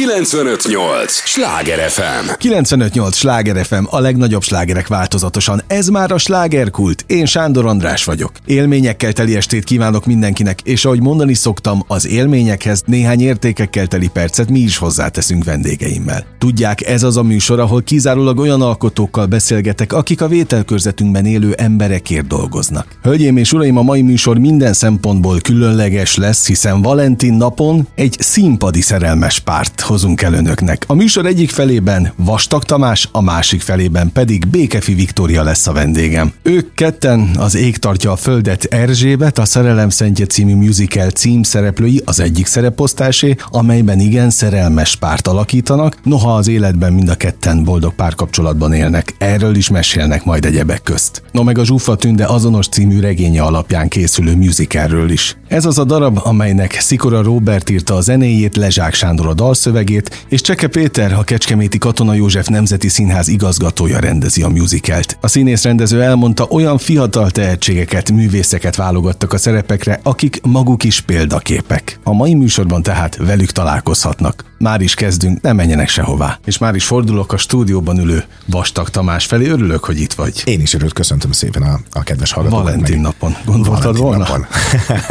958! Sláger FM! 958! Sláger FM, a legnagyobb slágerek változatosan. Ez már a slágerkult. Én Sándor András vagyok. Élményekkel teli estét kívánok mindenkinek, és ahogy mondani szoktam, az élményekhez néhány értékekkel teli percet mi is hozzáteszünk vendégeimmel. Tudják, ez az a műsor, ahol kizárólag olyan alkotókkal beszélgetek, akik a vételkörzetünkben élő emberekért dolgoznak. Hölgyeim és uraim, a mai műsor minden szempontból különleges lesz, hiszen Valentin napon egy színpadi szerelmes párt hozunk el önöknek. A műsor egyik felében Vastag Tamás, a másik felében pedig Békefi Viktória lesz a vendégem. Ők ketten az Ég tartja a földet Erzsébet, a Szerelem Szentje című musical címszereplői az egyik szereposztásé, amelyben igen szerelmes párt alakítanak, noha az életben mind a ketten boldog párkapcsolatban élnek. Erről is mesélnek majd egyebek közt. No meg a Zsuffa Tünde azonos című regénye alapján készülő musicalről is. Ez az a darab, amelynek Szikora Robert írta a zenéjét, Lezsák Sándor a dalszövegét, és Cseke Péter, a Kecskeméti Katona József Nemzeti Színház igazgatója rendezi a musicalt. A színész rendező elmondta, olyan fiatal tehetségeket, művészeket válogattak a szerepekre, akik maguk is példaképek. A mai műsorban tehát velük találkozhatnak. Már is kezdünk, nem menjenek sehová. És már is fordulok a stúdióban ülő Vastag Tamás felé. Örülök, hogy itt vagy. Én is örülök, köszöntöm szépen a, a kedves hallgatókat. Valentin meg... napon. Gondoltad Valentin volna? Napon.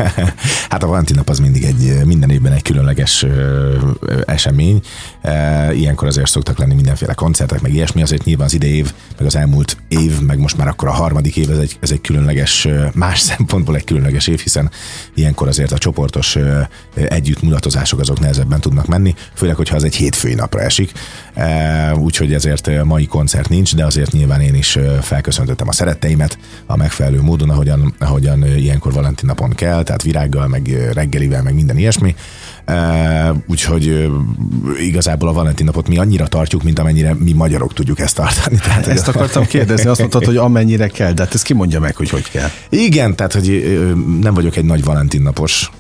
hát a Valentin nap az mindig egy, minden évben egy különleges ö, ö, esemény. E, ilyenkor azért szoktak lenni mindenféle koncertek, meg ilyesmi, azért nyilván az idei év, meg az elmúlt év, meg most már akkor a harmadik év, ez egy, ez egy különleges, más szempontból egy különleges év, hiszen ilyenkor azért a csoportos ö, együttmulatozások azok nehezebben tudnak menni, főleg, hogyha az egy hétfői napra esik. E, úgyhogy ezért mai koncert nincs, de azért nyilván én is felköszöntöttem a szeretteimet a megfelelő módon, ahogyan, ahogyan ilyenkor Valentin napon kell, tehát virággal, meg reggelivel, meg minden ilyesmi. Úgyhogy igazából a Valentin napot mi annyira tartjuk, mint amennyire mi magyarok tudjuk ezt tartani. Tehát, ezt akartam kérdezni, azt mondtad, hogy amennyire kell, de hát ezt ki mondja meg, hogy hogy kell. Igen, tehát hogy nem vagyok egy nagy Valentin napos,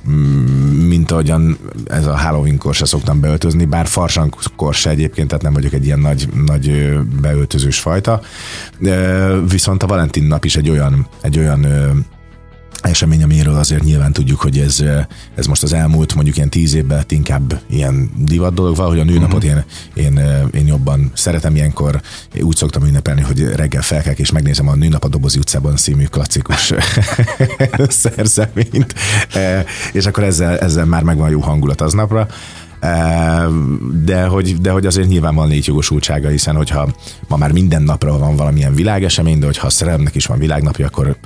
mint ahogyan ez a Halloweenkor se szoktam beöltözni, bár farsankor se egyébként, tehát nem vagyok egy ilyen nagy, nagy beöltözős fajta. Viszont a Valentin nap is egy olyan, egy olyan esemény, amiről azért nyilván tudjuk, hogy ez, ez most az elmúlt mondjuk ilyen tíz évben inkább ilyen divat dolog, valahogy a nőnapot uh-huh. én, én, én jobban szeretem ilyenkor, úgy szoktam ünnepelni, hogy reggel felkelek és megnézem a Nőnap a Dobozi utcában színű klasszikus szerzeményt, és akkor ezzel, ezzel már megvan jó hangulat aznapra de hogy, de hogy azért nyilván van létjogosultsága, hiszen hogyha ma már minden napra van valamilyen világesemény, de hogyha a szerelemnek is van világnapja, akkor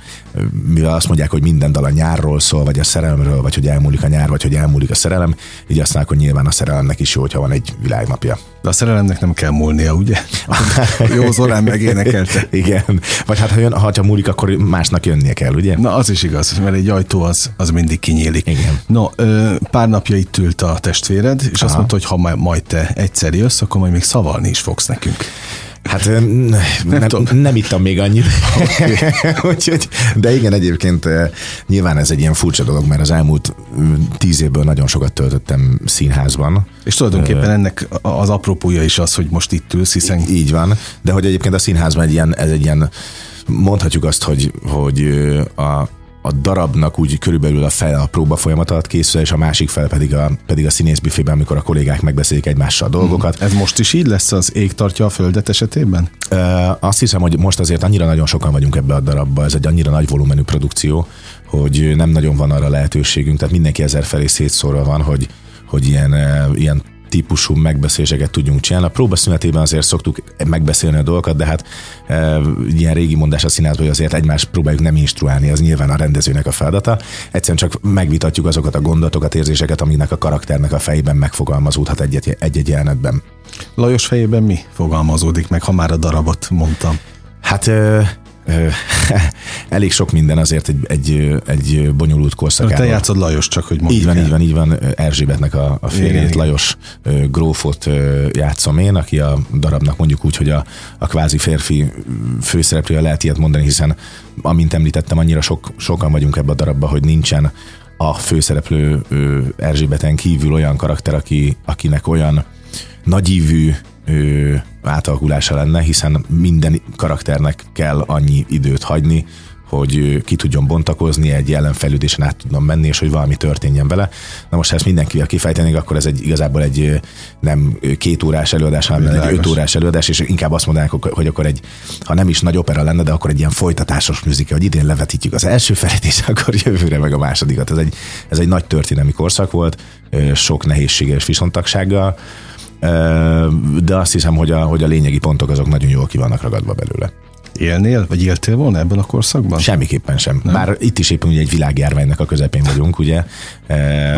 mivel azt mondják, hogy minden dal a nyárról szól, vagy a szerelemről, vagy hogy elmúlik a nyár, vagy hogy elmúlik a szerelem, így azt hogy nyilván a szerelemnek is jó, hogyha van egy világnapja. De a szerelemnek nem kell múlnia, ugye? Jó Zorán megénekelte. Igen. Vagy hát ha, jön, ha múlik, akkor másnak jönnie kell, ugye? Na, az is igaz, mert egy ajtó az, az mindig kinyílik. Igen. No, pár napja itt ült a testvéred, és Aha. azt mondta, hogy ha majd te egyszer jössz, akkor majd még szavalni is fogsz nekünk. Hát nem, nem, nem ittam még annyit. Úgyhogy, de igen, egyébként nyilván ez egy ilyen furcsa dolog, mert az elmúlt tíz évből nagyon sokat töltöttem színházban. És tulajdonképpen ennek az apropója is az, hogy most itt ülsz, hiszen... Így van, de hogy egyébként a színházban egy ilyen, ez egy ilyen, mondhatjuk azt, hogy, hogy a a darabnak úgy körülbelül a fel a próba folyamat alatt készül, és a másik fel pedig a, pedig a színészbüfében, amikor a kollégák megbeszélik egymással a dolgokat. Ez most is így lesz az Ég tartja a földet esetében? E, azt hiszem, hogy most azért annyira nagyon sokan vagyunk ebbe a darabba, ez egy annyira nagy volumenű produkció, hogy nem nagyon van arra lehetőségünk, tehát mindenki ezer felé szétszórva van, hogy, hogy ilyen, ilyen típusú megbeszéléseket tudjunk csinálni. A próbaszünetében azért szoktuk megbeszélni a dolgokat, de hát e, ilyen régi mondás a színházban, hogy azért egymást próbáljuk nem instruálni, az nyilván a rendezőnek a feladata. Egyszerűen csak megvitatjuk azokat a gondolatokat, érzéseket, aminek a karakternek a fejében megfogalmazódhat egy-egy jelenetben. Lajos fejében mi fogalmazódik meg, ha már a darabot mondtam? Hát elég sok minden azért egy, egy, egy bonyolult korszakában. Te játszod Lajos, csak hogy mondjuk Így van, el. így van, így van. Erzsébetnek a, a férjét, Lajos grófot játszom én, aki a darabnak mondjuk úgy, hogy a, a kvázi férfi főszereplője lehet ilyet mondani, hiszen amint említettem, annyira sok, sokan vagyunk ebbe a darabba, hogy nincsen a főszereplő Erzsébeten kívül olyan karakter, aki, akinek olyan nagyívű átalakulása lenne, hiszen minden karakternek kell annyi időt hagyni, hogy ki tudjon bontakozni, egy ellenfejlődésen át tudnom menni, és hogy valami történjen vele. Na most, ha ezt mindenkivel kifejtenénk, akkor ez egy igazából egy nem két órás előadás, hanem Világos. egy öt órás előadás, és inkább azt mondanánk, hogy akkor egy, ha nem is nagy opera lenne, de akkor egy ilyen folytatásos műzike, hogy idén levetítjük az első felét, és akkor jövőre meg a másodikat. Ez egy, ez egy nagy történelmi korszak volt, sok nehézséges és viszontagsággal, de azt hiszem, hogy a, hogy a lényegi pontok azok nagyon jól ki vannak ragadva belőle. Élnél, vagy éltél volna ebben a korszakban? Semmiképpen sem. Nem? Bár itt is éppen ugye egy világjárványnak a közepén vagyunk, ugye.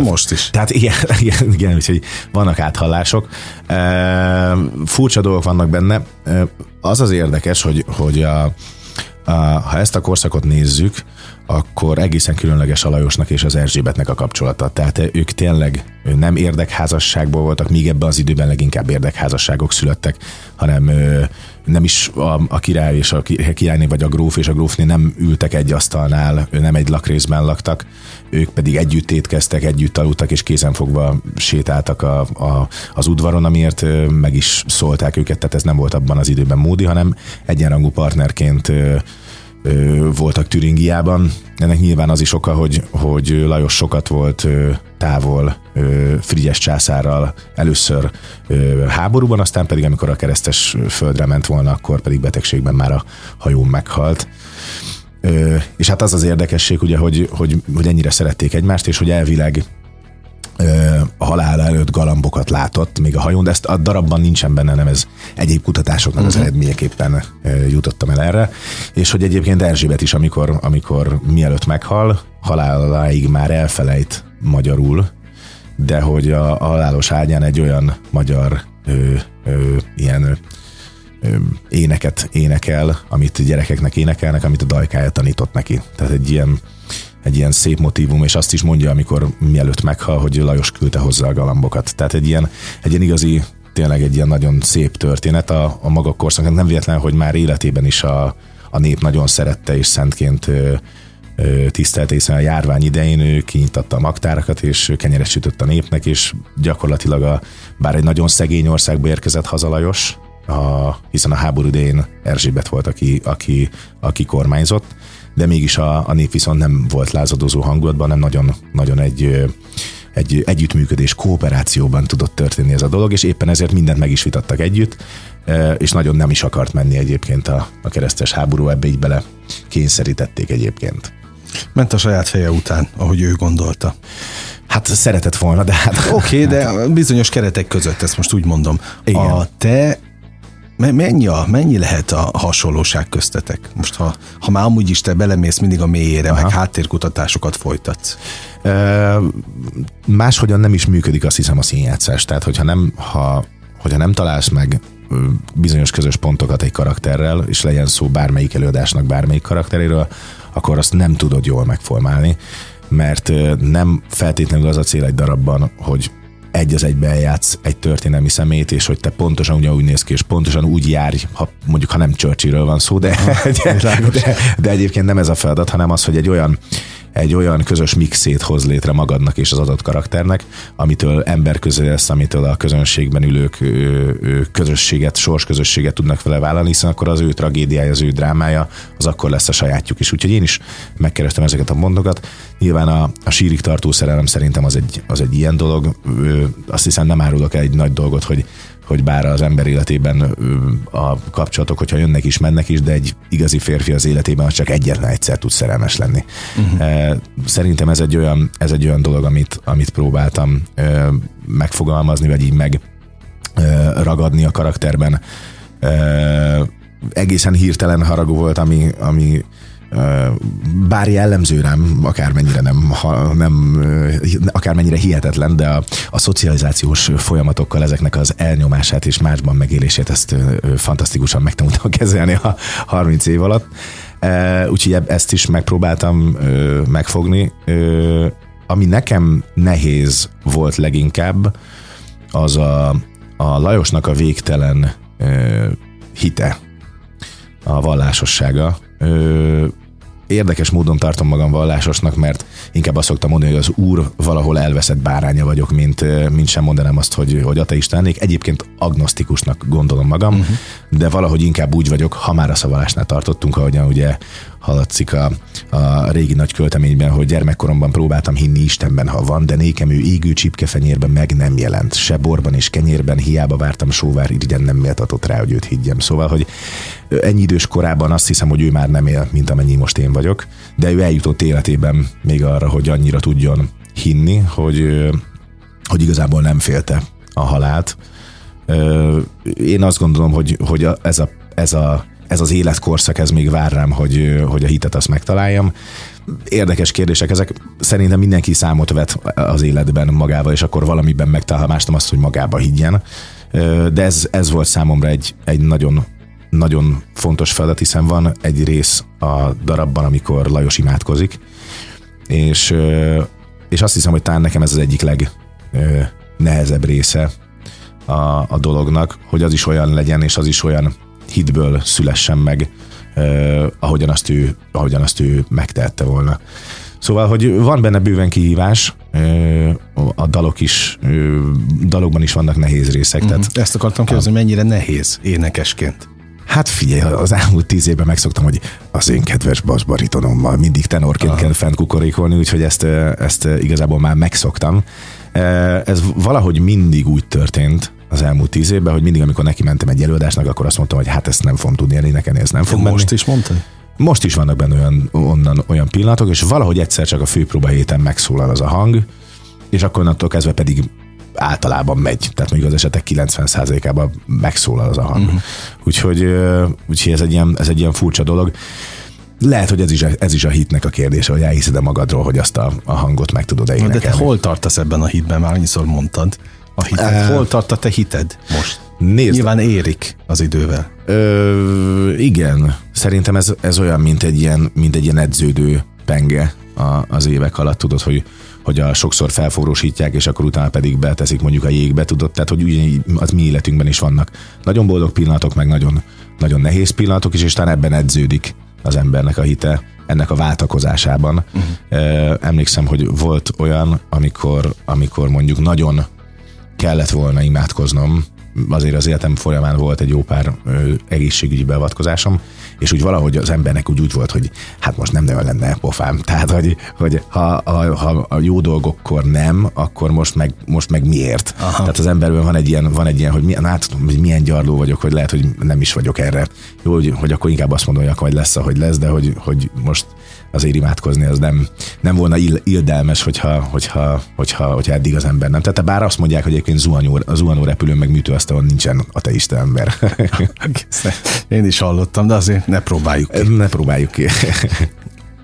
Most is. Tehát igen, igen, igen úgyhogy vannak áthallások. Furcsa dolgok vannak benne. Az az érdekes, hogy, hogy a, a, ha ezt a korszakot nézzük, akkor egészen különleges a Lajosnak és az Erzsébetnek a kapcsolata. Tehát ők tényleg nem érdekházasságból voltak, míg ebben az időben leginkább érdekházasságok születtek, hanem nem is a, a király és a királyné vagy a gróf és a grófné nem ültek egy asztalnál, nem egy lakrészben laktak, ők pedig együtt étkeztek, együtt aludtak, és kézenfogva sétáltak a, a, az udvaron, amiért meg is szólták őket, tehát ez nem volt abban az időben módi, hanem egyenrangú partnerként voltak Türingiában. Ennek nyilván az is oka, hogy, hogy Lajos sokat volt távol Frigyes császárral először háborúban, aztán pedig amikor a keresztes földre ment volna, akkor pedig betegségben már a hajón meghalt. És hát az az érdekesség, ugye, hogy, hogy, hogy ennyire szerették egymást, és hogy elvileg a halál előtt galambokat látott, még a hajón, de ezt a darabban nincsen benne, nem ez egyéb kutatásoknak uh-huh. az mhm. eredményeképpen jutottam el erre, és hogy egyébként Erzsébet is, amikor, amikor mielőtt meghal, haláláig már elfelejt magyarul, de hogy a, a halálos ágyán egy olyan magyar ö, ö, ilyen ö, éneket énekel, amit gyerekeknek énekelnek, amit a dajkája tanított neki. Tehát egy ilyen egy ilyen szép motivum, és azt is mondja, amikor mielőtt meghal, hogy Lajos küldte hozzá a galambokat. Tehát egy ilyen, egy ilyen igazi, tényleg egy ilyen nagyon szép történet a, a maga korszaknak. Nem véletlen, hogy már életében is a, a nép nagyon szerette és szentként tisztelt, hiszen a járvány idején ő kinyitatta a magtárakat, és kenyeret sütött a népnek, és gyakorlatilag a, bár egy nagyon szegény országba érkezett haza Lajos, a, hiszen a háború idején Erzsébet volt, aki, aki, aki kormányzott, de mégis a, a nép viszont nem volt lázadozó hangulatban, nem nagyon, nagyon egy, egy együttműködés, kooperációban tudott történni ez a dolog, és éppen ezért mindent meg is vitattak együtt, és nagyon nem is akart menni egyébként a, a keresztes háború, ebbe így bele kényszerítették egyébként. Ment a saját feje után, ahogy ő gondolta. Hát szeretett volna, de hát... Oké, okay, de bizonyos keretek között, ezt most úgy mondom. Igen. A te Mennyi, a, mennyi lehet a hasonlóság köztetek? Most ha, ha már amúgy is te belemész mindig a mélyére, Aha. meg háttérkutatásokat folytatsz. E, máshogyan nem is működik azt hiszem a színjátszás. Tehát hogyha nem, ha, hogyha nem találsz meg bizonyos közös pontokat egy karakterrel, és legyen szó bármelyik előadásnak bármelyik karakteréről, akkor azt nem tudod jól megformálni, mert nem feltétlenül az a cél egy darabban, hogy egy az egybe eljátsz egy történelmi szemét, és hogy te pontosan ugyanúgy néz ki, és pontosan úgy járj, ha mondjuk ha nem Churchillről van szó, de, de, de, de egyébként nem ez a feladat, hanem az, hogy egy olyan egy olyan közös mixét hoz létre magadnak és az adott karakternek, amitől ember közé lesz, amitől a közönségben ülők közösséget, sorsközösséget tudnak vele vállalni, hiszen akkor az ő tragédiája, az ő drámája, az akkor lesz a sajátjuk is. Úgyhogy én is megkerestem ezeket a mondokat. Nyilván a, a sírig tartó szerelem szerintem az egy, az egy ilyen dolog. Azt hiszem nem árulok el egy nagy dolgot, hogy hogy bár az ember életében a kapcsolatok, hogyha jönnek is, mennek is, de egy igazi férfi az életében az csak egyetlen egyszer tud szerelmes lenni. Uh-huh. Szerintem ez egy olyan, ez egy olyan dolog, amit, amit próbáltam megfogalmazni, vagy így meg ragadni a karakterben. Egészen hirtelen haragú volt, ami, ami bár jellemző rám, akármennyire nem, ha, nem akármennyire hihetetlen, de a, a szocializációs folyamatokkal ezeknek az elnyomását és másban megélését ezt fantasztikusan megtanultam kezelni a 30 év alatt. Úgyhogy ezt is megpróbáltam megfogni. Ami nekem nehéz volt leginkább, az a, a Lajosnak a végtelen hite, a vallásossága, Ö, érdekes módon tartom magam vallásosnak, mert inkább azt szoktam mondani, hogy az úr valahol elveszett báránya vagyok, mint, mint sem mondanám azt, hogy, hogy ateista lennék. Egyébként agnosztikusnak gondolom magam, uh-huh. de valahogy inkább úgy vagyok, ha már a szavalásnál tartottunk, ahogyan ugye haladszik a, a régi nagy költeményben, hogy gyermekkoromban próbáltam hinni Istenben, ha van, de nékem ő égő csipkefenyérben meg nem jelent. Se borban és kenyérben hiába vártam sóvár irigyen nem méltatott rá, hogy őt higgyem. Szóval, hogy ennyi idős korában azt hiszem, hogy ő már nem él, mint amennyi most én vagyok, de ő eljutott életében még arra, hogy annyira tudjon hinni, hogy, hogy igazából nem félte a halált. Én azt gondolom, hogy, hogy ez, a, ez, a, ez az életkorszak, ez még vár rám, hogy, hogy a hitet azt megtaláljam. Érdekes kérdések ezek. Szerintem mindenki számot vet az életben magával, és akkor valamiben megtalál, más nem azt, hogy magába higgyen. De ez, ez volt számomra egy, egy nagyon nagyon fontos feladat, hiszen van egy rész a darabban, amikor Lajos imádkozik, és, és azt hiszem, hogy talán nekem ez az egyik legnehezebb része a, a dolognak, hogy az is olyan legyen, és az is olyan hitből szülessen meg, eh, ahogyan, azt ő, ahogyan azt ő megtehette volna. Szóval, hogy van benne bőven kihívás, a dalok is, dalokban is vannak nehéz részek. Uh-huh. Tehát Ezt akartam kérdezni, hogy mennyire nehéz énekesként. Hát figyelj, az elmúlt tíz évben megszoktam, hogy az én kedves basbaritonommal mindig tenorként Aha. kell fent kukorékolni, úgyhogy ezt, ezt igazából már megszoktam. Ez valahogy mindig úgy történt, az elmúlt tíz évben, hogy mindig, amikor neki mentem egy előadásnak, akkor azt mondtam, hogy hát ezt nem fogom tudni elénekelni, ez nem fog menni. Most is mondtad? Most is vannak benne olyan, onnan, olyan pillanatok, és valahogy egyszer csak a főpróba héten megszólal az a hang, és akkor onnantól kezdve pedig általában megy. Tehát még az esetek 90%-ában megszólal az a hang. Uh-huh. Úgyhogy, úgyhogy ez, egy ilyen, ez egy ilyen furcsa dolog. Lehet, hogy ez is, a, ez is a hitnek a kérdése, hogy elhiszed-e magadról, hogy azt a, a hangot meg tudod énekelni. De te hol tartasz ebben a hitben? Már annyiszor mondtad. A hited. Uh, hol tart a te hited most? Nézd. Nyilván érik az idővel. Ö, igen. Szerintem ez, ez olyan, mint egy ilyen, mint egy ilyen edződő penge a, az évek alatt, tudod, hogy hogy a sokszor felforrósítják, és akkor utána pedig beteszik mondjuk a jégbe, tudod, tehát hogy ugyanígy az mi életünkben is vannak nagyon boldog pillanatok, meg nagyon, nagyon nehéz pillanatok is, és talán ebben edződik az embernek a hite, ennek a váltakozásában. Uh-huh. Emlékszem, hogy volt olyan, amikor, amikor mondjuk nagyon kellett volna imádkoznom, azért az életem folyamán volt egy jó pár ö, egészségügyi beavatkozásom, és úgy valahogy az embernek úgy, úgy volt, hogy hát most nem nagyon lenne pofám. Tehát, hogy, hogy ha, ha, ha, a jó dolgokkor nem, akkor most meg, most meg miért? Aha. Tehát az emberben van egy ilyen, van egy ilyen hogy, mi, hát, hogy milyen gyarló vagyok, hogy lehet, hogy nem is vagyok erre. Jó, hogy, hogy akkor inkább azt mondom, hogy akkor lesz, ahogy lesz, de hogy, hogy most azért imádkozni az nem, nem volna ill, ildelmes, hogyha, hogyha, hogyha, hogyha eddig az ember nem. Tehát bár azt mondják, hogy egyébként zuhanyó, a zuhanó repülőn meg műtőasztalon nincsen ateista ember. Én is hallottam, de azért ne próbáljuk ki. Ne próbáljuk ki.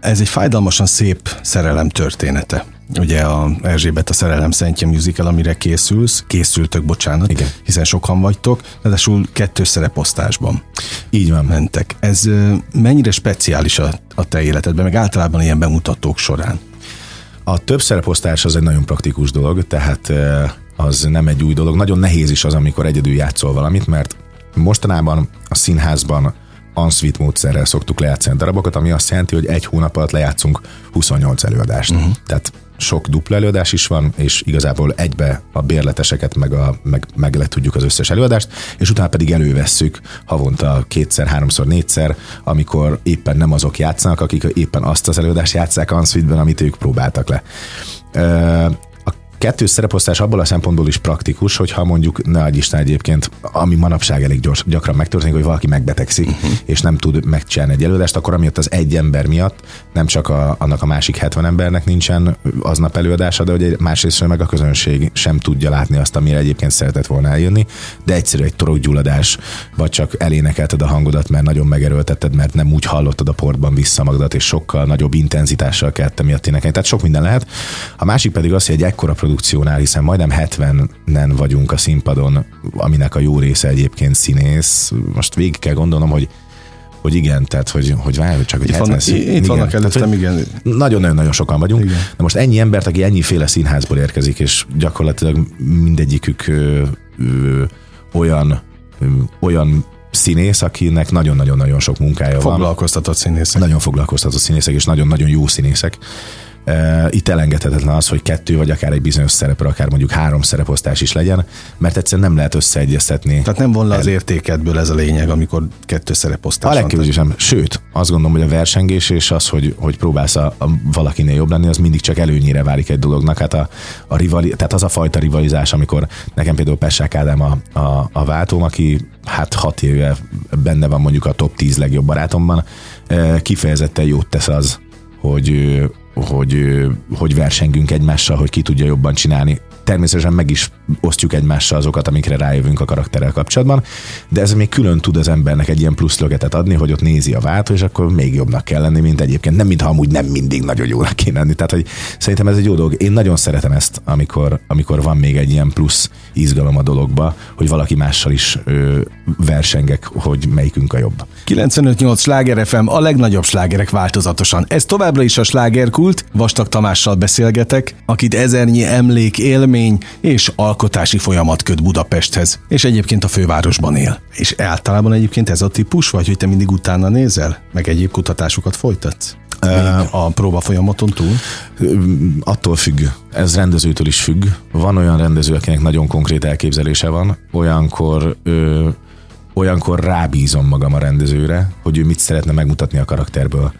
Ez egy fájdalmasan szép szerelem története ugye a Erzsébet a Szerelem Szentje musical, amire készülsz, készültök, bocsánat, Igen. hiszen sokan vagytok, ráadásul kettő szereposztásban. Így van. Mentek. Ez mennyire speciális a, a te életedben, meg általában ilyen bemutatók során? A több szereposztás az egy nagyon praktikus dolog, tehát az nem egy új dolog. Nagyon nehéz is az, amikor egyedül játszol valamit, mert mostanában a színházban Answeet módszerrel szoktuk lejátszani a darabokat, ami azt jelenti, hogy egy hónap alatt lejátszunk 28 előadást. Uh-huh. Tehát sok dupla előadás is van, és igazából egybe a bérleteseket meg, a, meg, meg le tudjuk az összes előadást, és utána pedig elővesszük havonta kétszer, háromszor, négyszer, amikor éppen nem azok játszanak, akik éppen azt az előadást játszák Answeetben, amit ők próbáltak le kettős szereposztás abból a szempontból is praktikus, hogyha mondjuk, ne adj Isten egyébként, ami manapság elég gyors, gyakran megtörténik, hogy valaki megbetegszik, uh-huh. és nem tud megcsinálni egy előadást, akkor amiatt az egy ember miatt nem csak a, annak a másik 70 embernek nincsen aznap előadása, de hogy másrészt meg a közönség sem tudja látni azt, amire egyébként szeretett volna eljönni, de egyszerű egy torokgyulladás, vagy csak elénekelted a hangodat, mert nagyon megerőltetted, mert nem úgy hallottad a portban vissza magadat, és sokkal nagyobb intenzitással kellett miatt énekelni. Tehát sok minden lehet. A másik pedig az, hogy egy ekkora produkciónál, hiszen majdnem 70-nen vagyunk a színpadon, aminek a jó része egyébként színész. Most végig kell gondolnom, hogy hogy igen, tehát hogy, hogy várj, csak hogy itt 70 van, Itt igen, vannak előttem, igen. Nagyon-nagyon sokan vagyunk. Igen. De most ennyi embert, aki ennyiféle színházból érkezik, és gyakorlatilag mindegyikük ö, ö, olyan ö, olyan színész, akinek nagyon-nagyon-nagyon sok munkája foglalkoztatott van. Foglalkoztatott színészek. Nagyon foglalkoztatott színészek, és nagyon-nagyon jó színészek Itt elengedhetetlen az, hogy kettő vagy akár egy bizonyos szerepre, akár mondjuk három szereposztás is legyen, mert egyszerűen nem lehet összeegyeztetni. Tehát nem von le az értékedből ez a lényeg, amikor kettő szereposztás. A legkevésbé sem. Sőt, azt gondolom, hogy a versengés és az, hogy, hogy próbálsz a, a valakinél jobb lenni, az mindig csak előnyére válik egy dolognak. Hát a, a rivali, tehát az a fajta rivalizás, amikor nekem például Pessák Ádám a, a, a váltóm, aki hát hat éve benne van mondjuk a top 10 legjobb barátomban, kifejezetten jót tesz az, hogy, hogy, hogy versengünk egymással, hogy ki tudja jobban csinálni természetesen meg is osztjuk egymással azokat, amikre rájövünk a karakterrel kapcsolatban, de ez még külön tud az embernek egy ilyen plusz lögetet adni, hogy ott nézi a váltó, és akkor még jobbnak kell lenni, mint egyébként. Nem mintha amúgy nem mindig nagyon jónak kéne lenni. Tehát, hogy szerintem ez egy jó dolog. Én nagyon szeretem ezt, amikor, amikor van még egy ilyen plusz izgalom a dologba, hogy valaki mással is ö, versengek, hogy melyikünk a jobb. 95-8 Sláger FM, a legnagyobb slágerek változatosan. Ez továbbra is a slágerkult, Vastag Tamással beszélgetek, akit ezernyi emlék, élmény és alkotási folyamat köt Budapesthez, és egyébként a fővárosban él. És általában egyébként ez a típus, vagy hogy te mindig utána nézel, meg egyéb kutatásokat folytatsz? A próba folyamaton túl? Attól függ. Ez rendezőtől is függ. Van olyan rendező, akinek nagyon konkrét elképzelése van, olyankor ö, olyankor rábízom magam a rendezőre, hogy ő mit szeretne megmutatni a karakterből.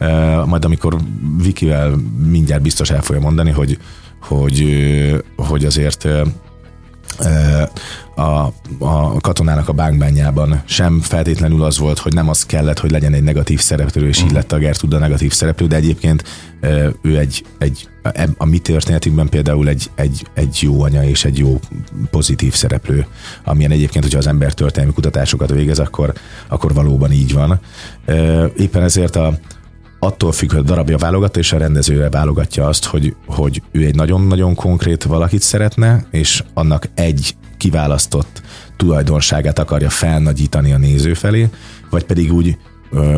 Uh, majd amikor Vikivel mindjárt biztos el fogja mondani, hogy, hogy, hogy azért a, a katonának a bánkbányában sem feltétlenül az volt, hogy nem az kellett, hogy legyen egy negatív szereplő, és így mhm. lett a Gertrude a negatív szereplő, de egyébként ő egy, egy a mi történetünkben például egy, egy, egy jó anya és egy jó pozitív szereplő, amilyen egyébként, hogyha az ember történelmi kutatásokat végez, akkor, akkor valóban így van. Éppen ezért a, attól függ, hogy a darabja válogat, és a rendezőre válogatja azt, hogy, hogy ő egy nagyon-nagyon konkrét valakit szeretne, és annak egy kiválasztott tulajdonságát akarja felnagyítani a néző felé, vagy pedig úgy,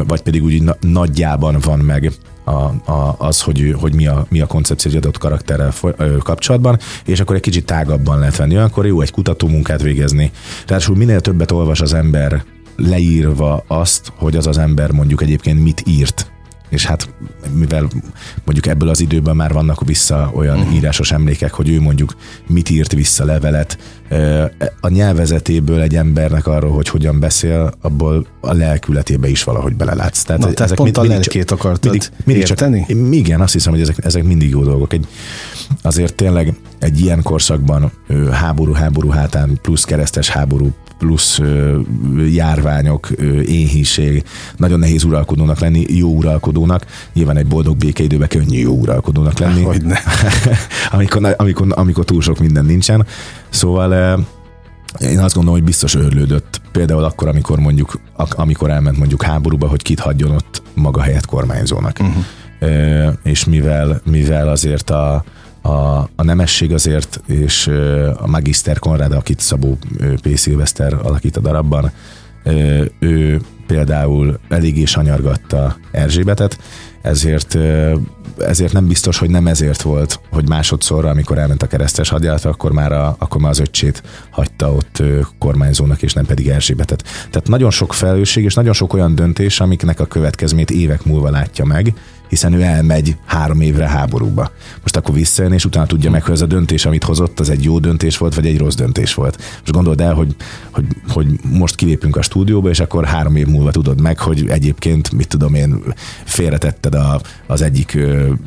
vagy pedig úgy nagyjában van meg a, a, az, hogy, hogy mi, a, mi a koncepció egy adott karakterrel kapcsolatban, és akkor egy kicsit tágabban lehet venni. Akkor jó egy kutató munkát végezni. Tehát minél többet olvas az ember leírva azt, hogy az az ember mondjuk egyébként mit írt és hát mivel mondjuk ebből az időben már vannak vissza olyan uh-huh. írásos emlékek, hogy ő mondjuk mit írt vissza levelet, a nyelvezetéből egy embernek arról, hogy hogyan beszél, abból a lelkületébe is valahogy belelátsz. Tehát, Na, tehát ezek pont mind, a lelkét akartad mindig, mindig érteni? Csak, igen, azt hiszem, hogy ezek, ezek mindig jó dolgok. Egy, azért tényleg egy ilyen korszakban háború, háború hátán, plusz keresztes háború, plusz ö, járványok, ö, éhínség, nagyon nehéz uralkodónak lenni, jó uralkodónak. Nyilván egy boldog békeidőben könnyű jó uralkodónak lenni. Hogy ne. amikor, amikor, amikor túl sok minden nincsen. Szóval én azt gondolom, hogy biztos örlődött. Például akkor, amikor mondjuk, amikor elment mondjuk háborúba, hogy kit hagyjon ott maga helyett kormányzónak. Uh-huh. És mivel, mivel azért a, a, a nemesség azért, és a Magister Konrad, akit Szabó P. Szilveszter alakít a darabban, ő például eléggé sanyargatta Erzsébetet, ezért, ezért nem biztos, hogy nem ezért volt, hogy másodszorra, amikor elment a keresztes hadjárat, akkor már, a, akkor már az öccsét hagyta ott kormányzónak, és nem pedig Erzsébetet. Tehát nagyon sok felelősség, és nagyon sok olyan döntés, amiknek a következmét évek múlva látja meg, hiszen ő elmegy három évre háborúba. Most akkor visszajön, és utána tudja meg, hogy ez a döntés, amit hozott, az egy jó döntés volt, vagy egy rossz döntés volt. Most gondold el, hogy, hogy, hogy most kilépünk a stúdióba, és akkor három év múlva tudod meg, hogy egyébként, mit tudom én, félretetted a, az egyik,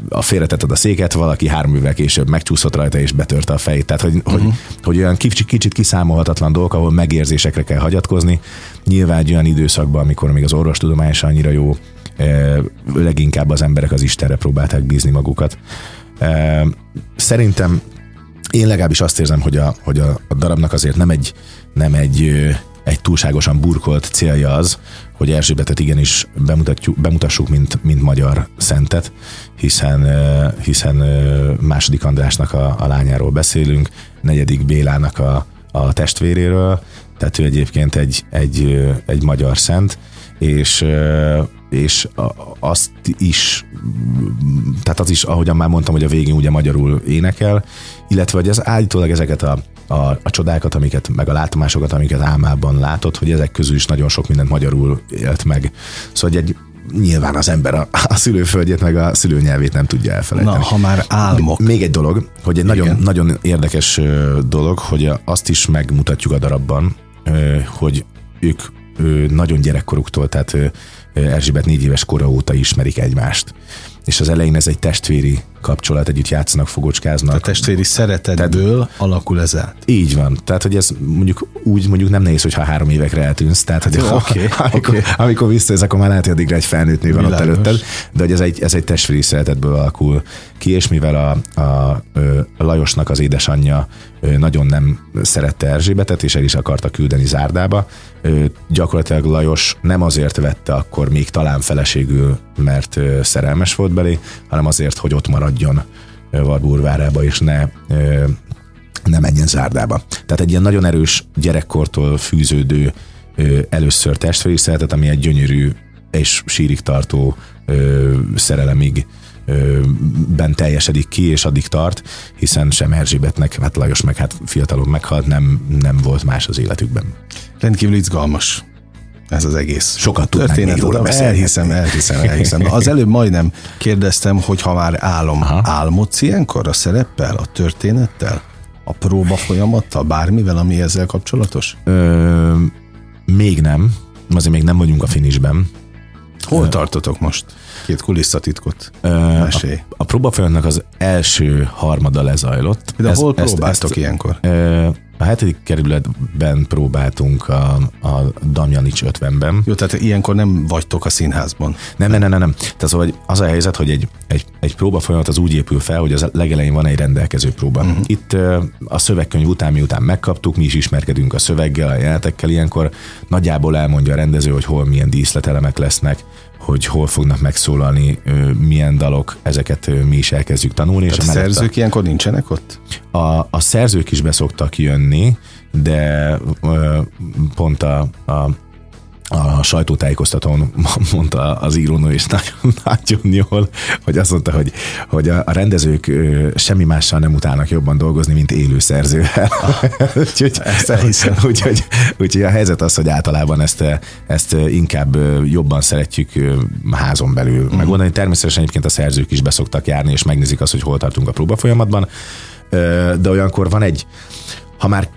a félretetted a széket, valaki három évvel később megcsúszott rajta, és betörte a fejét. Tehát, hogy, uh-huh. hogy, mhm. hogy olyan kicsit, kicsit kiszámolhatatlan dolgok, ahol megérzésekre kell hagyatkozni. Nyilván egy olyan időszakban, amikor még az orvostudomány annyira jó, leginkább az emberek az Istenre próbálták bízni magukat. Szerintem én legalábbis azt érzem, hogy a, hogy a, a darabnak azért nem egy, nem egy, egy túlságosan burkolt célja az, hogy Erzsébetet igenis bemutatjuk, bemutassuk, mint, mint magyar szentet, hiszen, hiszen második Andrásnak a, a lányáról beszélünk, negyedik Bélának a, a testvéréről, tehát ő egyébként egy, egy, egy magyar szent, és és azt is, tehát az is, ahogyan már mondtam, hogy a végén ugye magyarul énekel, illetve hogy ez állítólag ezeket a, a, a csodákat, amiket, meg a látomásokat, amiket álmában látott, hogy ezek közül is nagyon sok mindent magyarul élt meg. Szóval egy nyilván az ember a, a szülőföldjét meg a szülőnyelvét nem tudja elfelejteni. Na, ha már álmok. Még egy dolog, hogy egy nagyon, nagyon érdekes dolog, hogy azt is megmutatjuk a darabban, hogy ők nagyon gyerekkoruktól, tehát Erzsébet négy éves kora óta ismerik egymást. És az elején ez egy testvéri kapcsolat, együtt játszanak, fogocskáznak. A testvéri szeretetből Tehát, alakul ez át. Így van. Tehát, hogy ez mondjuk úgy mondjuk nem nehéz, hogyha három évekre eltűnsz. Tehát, hogy hát, okay, amikor, okay. amikor visszajössz, akkor már lehet, hogy addigra egy felnőtt nő van ott előtted. De hogy ez egy, ez egy testvéri szeretetből alakul ki, és mivel a, a, a Lajosnak az édesanyja nagyon nem szerette Erzsébetet, és el is akarta küldeni Zárdába, gyakorlatilag Lajos nem azért vette akkor még talán feleségül, mert szerelmes volt belé, hanem azért, hogy ott maradjon Varburvárába, és ne ne menjen zárdába. Tehát egy ilyen nagyon erős gyerekkortól fűződő először testvéri szeretet, ami egy gyönyörű és sírig tartó szerelemig ben teljesedik ki, és addig tart, hiszen sem Erzsébetnek, hát Lajos meg hát fiatalon meghalt, nem, nem volt más az életükben. Rendkívül izgalmas ez az egész. Sokat még róla Elhiszem, elhiszem, elhiszem. Az előbb majdnem kérdeztem, hogy ha már álom, Aha. álmodsz ilyenkor a szereppel, a történettel, a próba folyamattal, bármivel, ami ezzel kapcsolatos? Ö, még nem, azért még nem vagyunk a finisben. Hol tartotok most? Két kulisszatitkot mesélj. A, a próbafolyamatnak az első harmada lezajlott. De ez, hol próbáltok ezt, ezt, ilyenkor? Ö, a hetedik kerületben próbáltunk a, a Damjanics 50-ben. Jó, tehát ilyenkor nem vagytok a színházban. Nem, nem, nem, nem. nem. Tehát szóval az a helyzet, hogy egy, egy, egy próba folyamat az úgy épül fel, hogy az legelején van egy rendelkező próba. Uh-huh. Itt a szövegkönyv után, miután megkaptuk, mi is ismerkedünk a szöveggel, a jelenetekkel, ilyenkor nagyjából elmondja a rendező, hogy hol milyen díszletelemek lesznek, hogy hol fognak megszólalni, milyen dalok, ezeket mi is elkezdjük tanulni. Tehát és a szerzők a, ilyenkor nincsenek ott? A, a szerzők is beszoktak jönni, de pont a, a a sajtótájékoztatón mondta az írónő is nagyon, nagyon jól, hogy azt mondta, hogy, hogy a, a rendezők semmi mással nem utálnak jobban dolgozni, mint élő szerzővel. úgyhogy, úgyhogy, úgyhogy a helyzet az, hogy általában ezt, ezt inkább jobban szeretjük házon belül mm. megoldani. Természetesen egyébként a szerzők is beszoktak járni, és megnézik azt, hogy hol tartunk a próba folyamatban. De olyankor van egy, ha már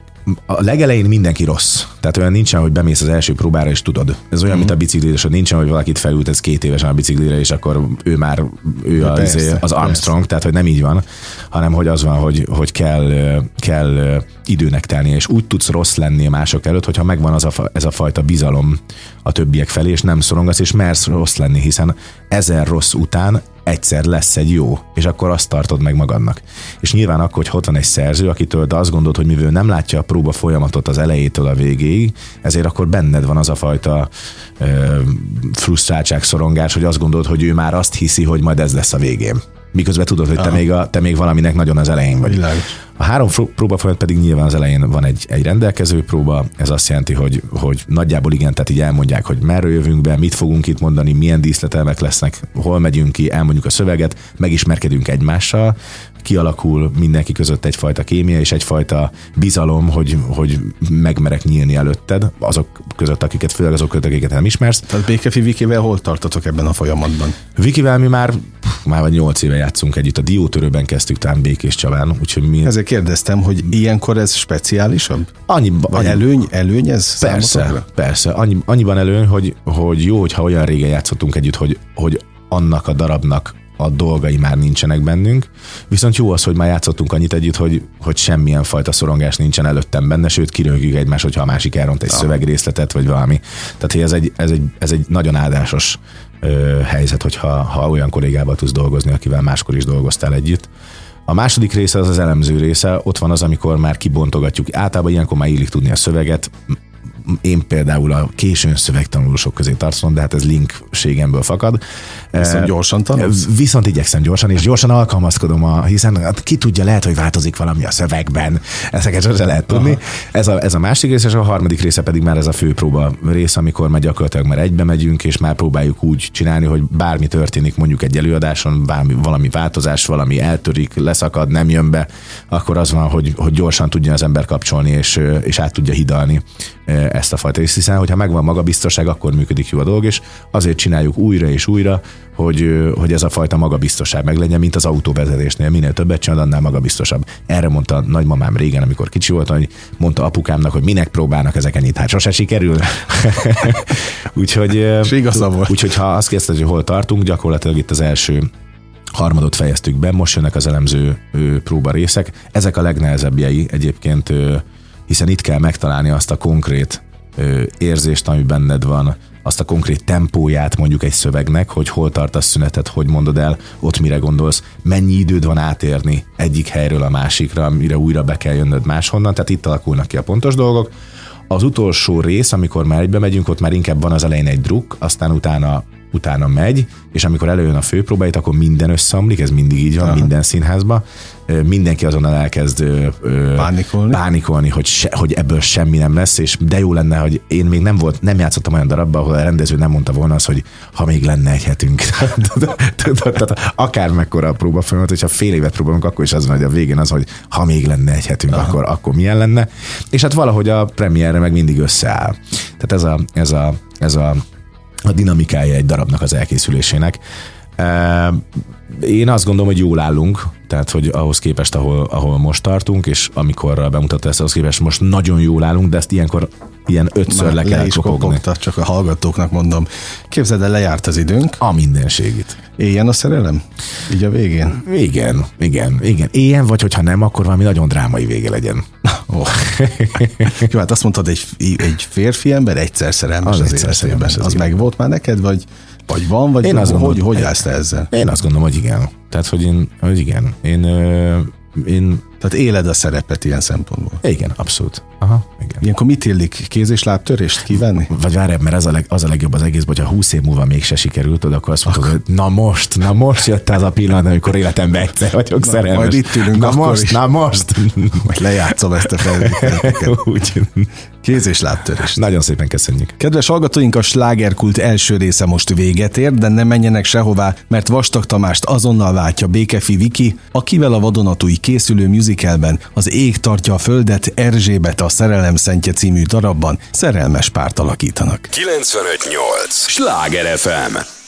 a legelején mindenki rossz. Tehát olyan nincsen, hogy bemész az első próbára és tudod. Ez olyan, mm. mint a biciklés, hogy nincsen, hogy valakit felültetsz két évesen a biciklire, és akkor ő már ő az, persze, az Armstrong, persze. tehát hogy nem így van, hanem hogy az van, hogy, hogy kell, kell időnek telni, és úgy tudsz rossz lenni a mások előtt, hogyha megvan az a, ez a fajta bizalom a többiek felé, és nem szorongasz, és mersz rossz lenni, hiszen ezer rossz után egyszer lesz egy jó, és akkor azt tartod meg magadnak. És nyilván akkor, hogy ott van egy szerző, akitől te azt gondolod, hogy mivel nem látja a próba folyamatot az elejétől a végéig, ezért akkor benned van az a fajta ö, frusztráltság, szorongás, hogy azt gondolod, hogy ő már azt hiszi, hogy majd ez lesz a végén miközben tudod, hogy te, még, a, te még valaminek nagyon az elején vagy. Világos. A három próba folyamat pedig nyilván az elején van egy, egy rendelkező próba, ez azt jelenti, hogy, hogy nagyjából igen, tehát így elmondják, hogy merről jövünk be, mit fogunk itt mondani, milyen díszletelmek lesznek, hol megyünk ki, elmondjuk a szöveget, megismerkedünk egymással, kialakul mindenki között egyfajta kémia és egyfajta bizalom, hogy, hogy megmerek nyílni előtted, azok között, akiket, főleg azok között, akiket nem ismersz. Tehát Békefi Vikivel hol tartotok ebben a folyamatban? Vikivel mi már, már vagy nyolc éve játszunk együtt, a Diótörőben kezdtük talán Békés Csaván, úgyhogy mi... Ezért kérdeztem, hogy ilyenkor ez speciálisabb? Annyi, vagy annyi, előny, előny ez Persze, számotokra? persze. Annyi, annyiban előny, hogy, hogy jó, hogyha olyan régen játszottunk együtt, hogy, hogy annak a darabnak a dolgai már nincsenek bennünk, viszont jó az, hogy már játszottunk annyit együtt, hogy, hogy semmilyen fajta szorongás nincsen előttem benne, sőt kirögjük egymás, hogyha a másik elront egy ah. szövegrészletet, vagy valami. Tehát hogy ez egy, ez egy, ez egy nagyon áldásos ö, helyzet, hogyha ha olyan kollégával tudsz dolgozni, akivel máskor is dolgoztál együtt. A második része az az elemző része, ott van az, amikor már kibontogatjuk. Általában ilyenkor már illik tudni a szöveget, én például a későn szövegtanulósok közé tartozom, de hát ez linkségemből fakad. Viszont gyorsan tanulsz? Viszont igyekszem gyorsan, és gyorsan alkalmazkodom, a, hiszen hát ki tudja, lehet, hogy változik valami a szövegben, ezeket sose lehet tudni. Ez a, ez a másik rész, és a harmadik része pedig már ez a főpróba rész, amikor már gyakorlatilag már egybe megyünk, és már próbáljuk úgy csinálni, hogy bármi történik mondjuk egy előadáson, bármi, valami változás, valami eltörik, leszakad, nem jön be, akkor az van, hogy, hogy gyorsan tudja az ember kapcsolni, és, és át tudja hidalni ezt a fajta részt, hiszen hogyha megvan magabiztosság, akkor működik jó a dolog, és azért csináljuk újra és újra, hogy, hogy ez a fajta magabiztosság meg legyen, mint az autóvezetésnél. Minél többet csinál, annál magabiztosabb. Erre mondta nagymamám régen, amikor kicsi volt, hogy mondta apukámnak, hogy minek próbálnak ezek ennyit, hát sose sikerül. úgyhogy, úgyhogy ha azt kérdezted, hogy hol tartunk, gyakorlatilag itt az első harmadot fejeztük be, most jönnek az elemző próba részek. Ezek a legnehezebbjei egyébként, hiszen itt kell megtalálni azt a konkrét érzést, ami benned van, azt a konkrét tempóját mondjuk egy szövegnek, hogy hol tartasz szünetet, hogy mondod el, ott mire gondolsz, mennyi időd van átérni egyik helyről a másikra, mire újra be kell jönnöd máshonnan, tehát itt alakulnak ki a pontos dolgok. Az utolsó rész, amikor már egybe megyünk, ott már inkább van az elején egy druk, aztán utána utána megy, és amikor előjön a főpróbáit, akkor minden összeomlik, ez mindig így van, Aha. minden színházban. Mindenki azonnal elkezd pánikolni, pánikolni hogy, se, hogy ebből semmi nem lesz, és de jó lenne, hogy én még nem volt, nem játszottam olyan darabban, ahol a rendező nem mondta volna az, hogy ha még lenne egy hetünk. Tehát akár mekkora a próba folyamat, hogyha fél évet próbálunk, akkor is az van, hogy a végén az, hogy ha még lenne egy hetünk, akkor, akkor milyen lenne. És hát valahogy a premierre meg mindig összeáll. Tehát ez a, ez a, ez a a dinamikája egy darabnak az elkészülésének. Én azt gondolom, hogy jól állunk, tehát hogy ahhoz képest, ahol, ahol most tartunk, és amikor bemutatta ezt, ahhoz képest most nagyon jól állunk, de ezt ilyenkor ilyen ötször Már le kell le is kopogta, csak a hallgatóknak mondom. Képzeld el, lejárt az időnk. A mindenségit. Éljen a szerelem? Így a végén? Igen, igen, igen. Éljen, vagy hogyha nem, akkor valami nagyon drámai vége legyen. Oh. Jó, hát azt mondtad, egy, egy férfi ember egyszer szerelmes az, az egyszer életében. Az, az meg volt már neked, vagy vagy van, vagy én azt gondolom, hogy, hogy állsz te ezzel? Én azt gondolom, hogy igen. Tehát, hogy én, hogy igen. Én, ö, én tehát éled a szerepet ilyen szempontból. Igen, abszolút. Aha, igen. Ilyenkor mit illik? Kéz- és lábtörést kivenni? Vagy várj, mert az a, leg, az a legjobb az egész, hogyha 20 év múlva mégse sikerült, akkor azt mondod, hogy na most, na most jött az a pillanat, amikor életemben egyszer vagyok na, szerelmes. Majd itt ülünk na most, is. na most. Majd lejátszom ezt a felvételt. Úgy. Kéz- és lábtörés. Nagyon szépen köszönjük. Kedves hallgatóink, a slágerkult első része most véget ér, de nem menjenek sehová, mert Vastag Tamást azonnal váltja Békefi Viki, akivel a vadonatúj készülő musicalben az Ég tartja a földet Erzsébet a Szerelem Szentje című darabban szerelmes párt alakítanak. 958! Sláger FM!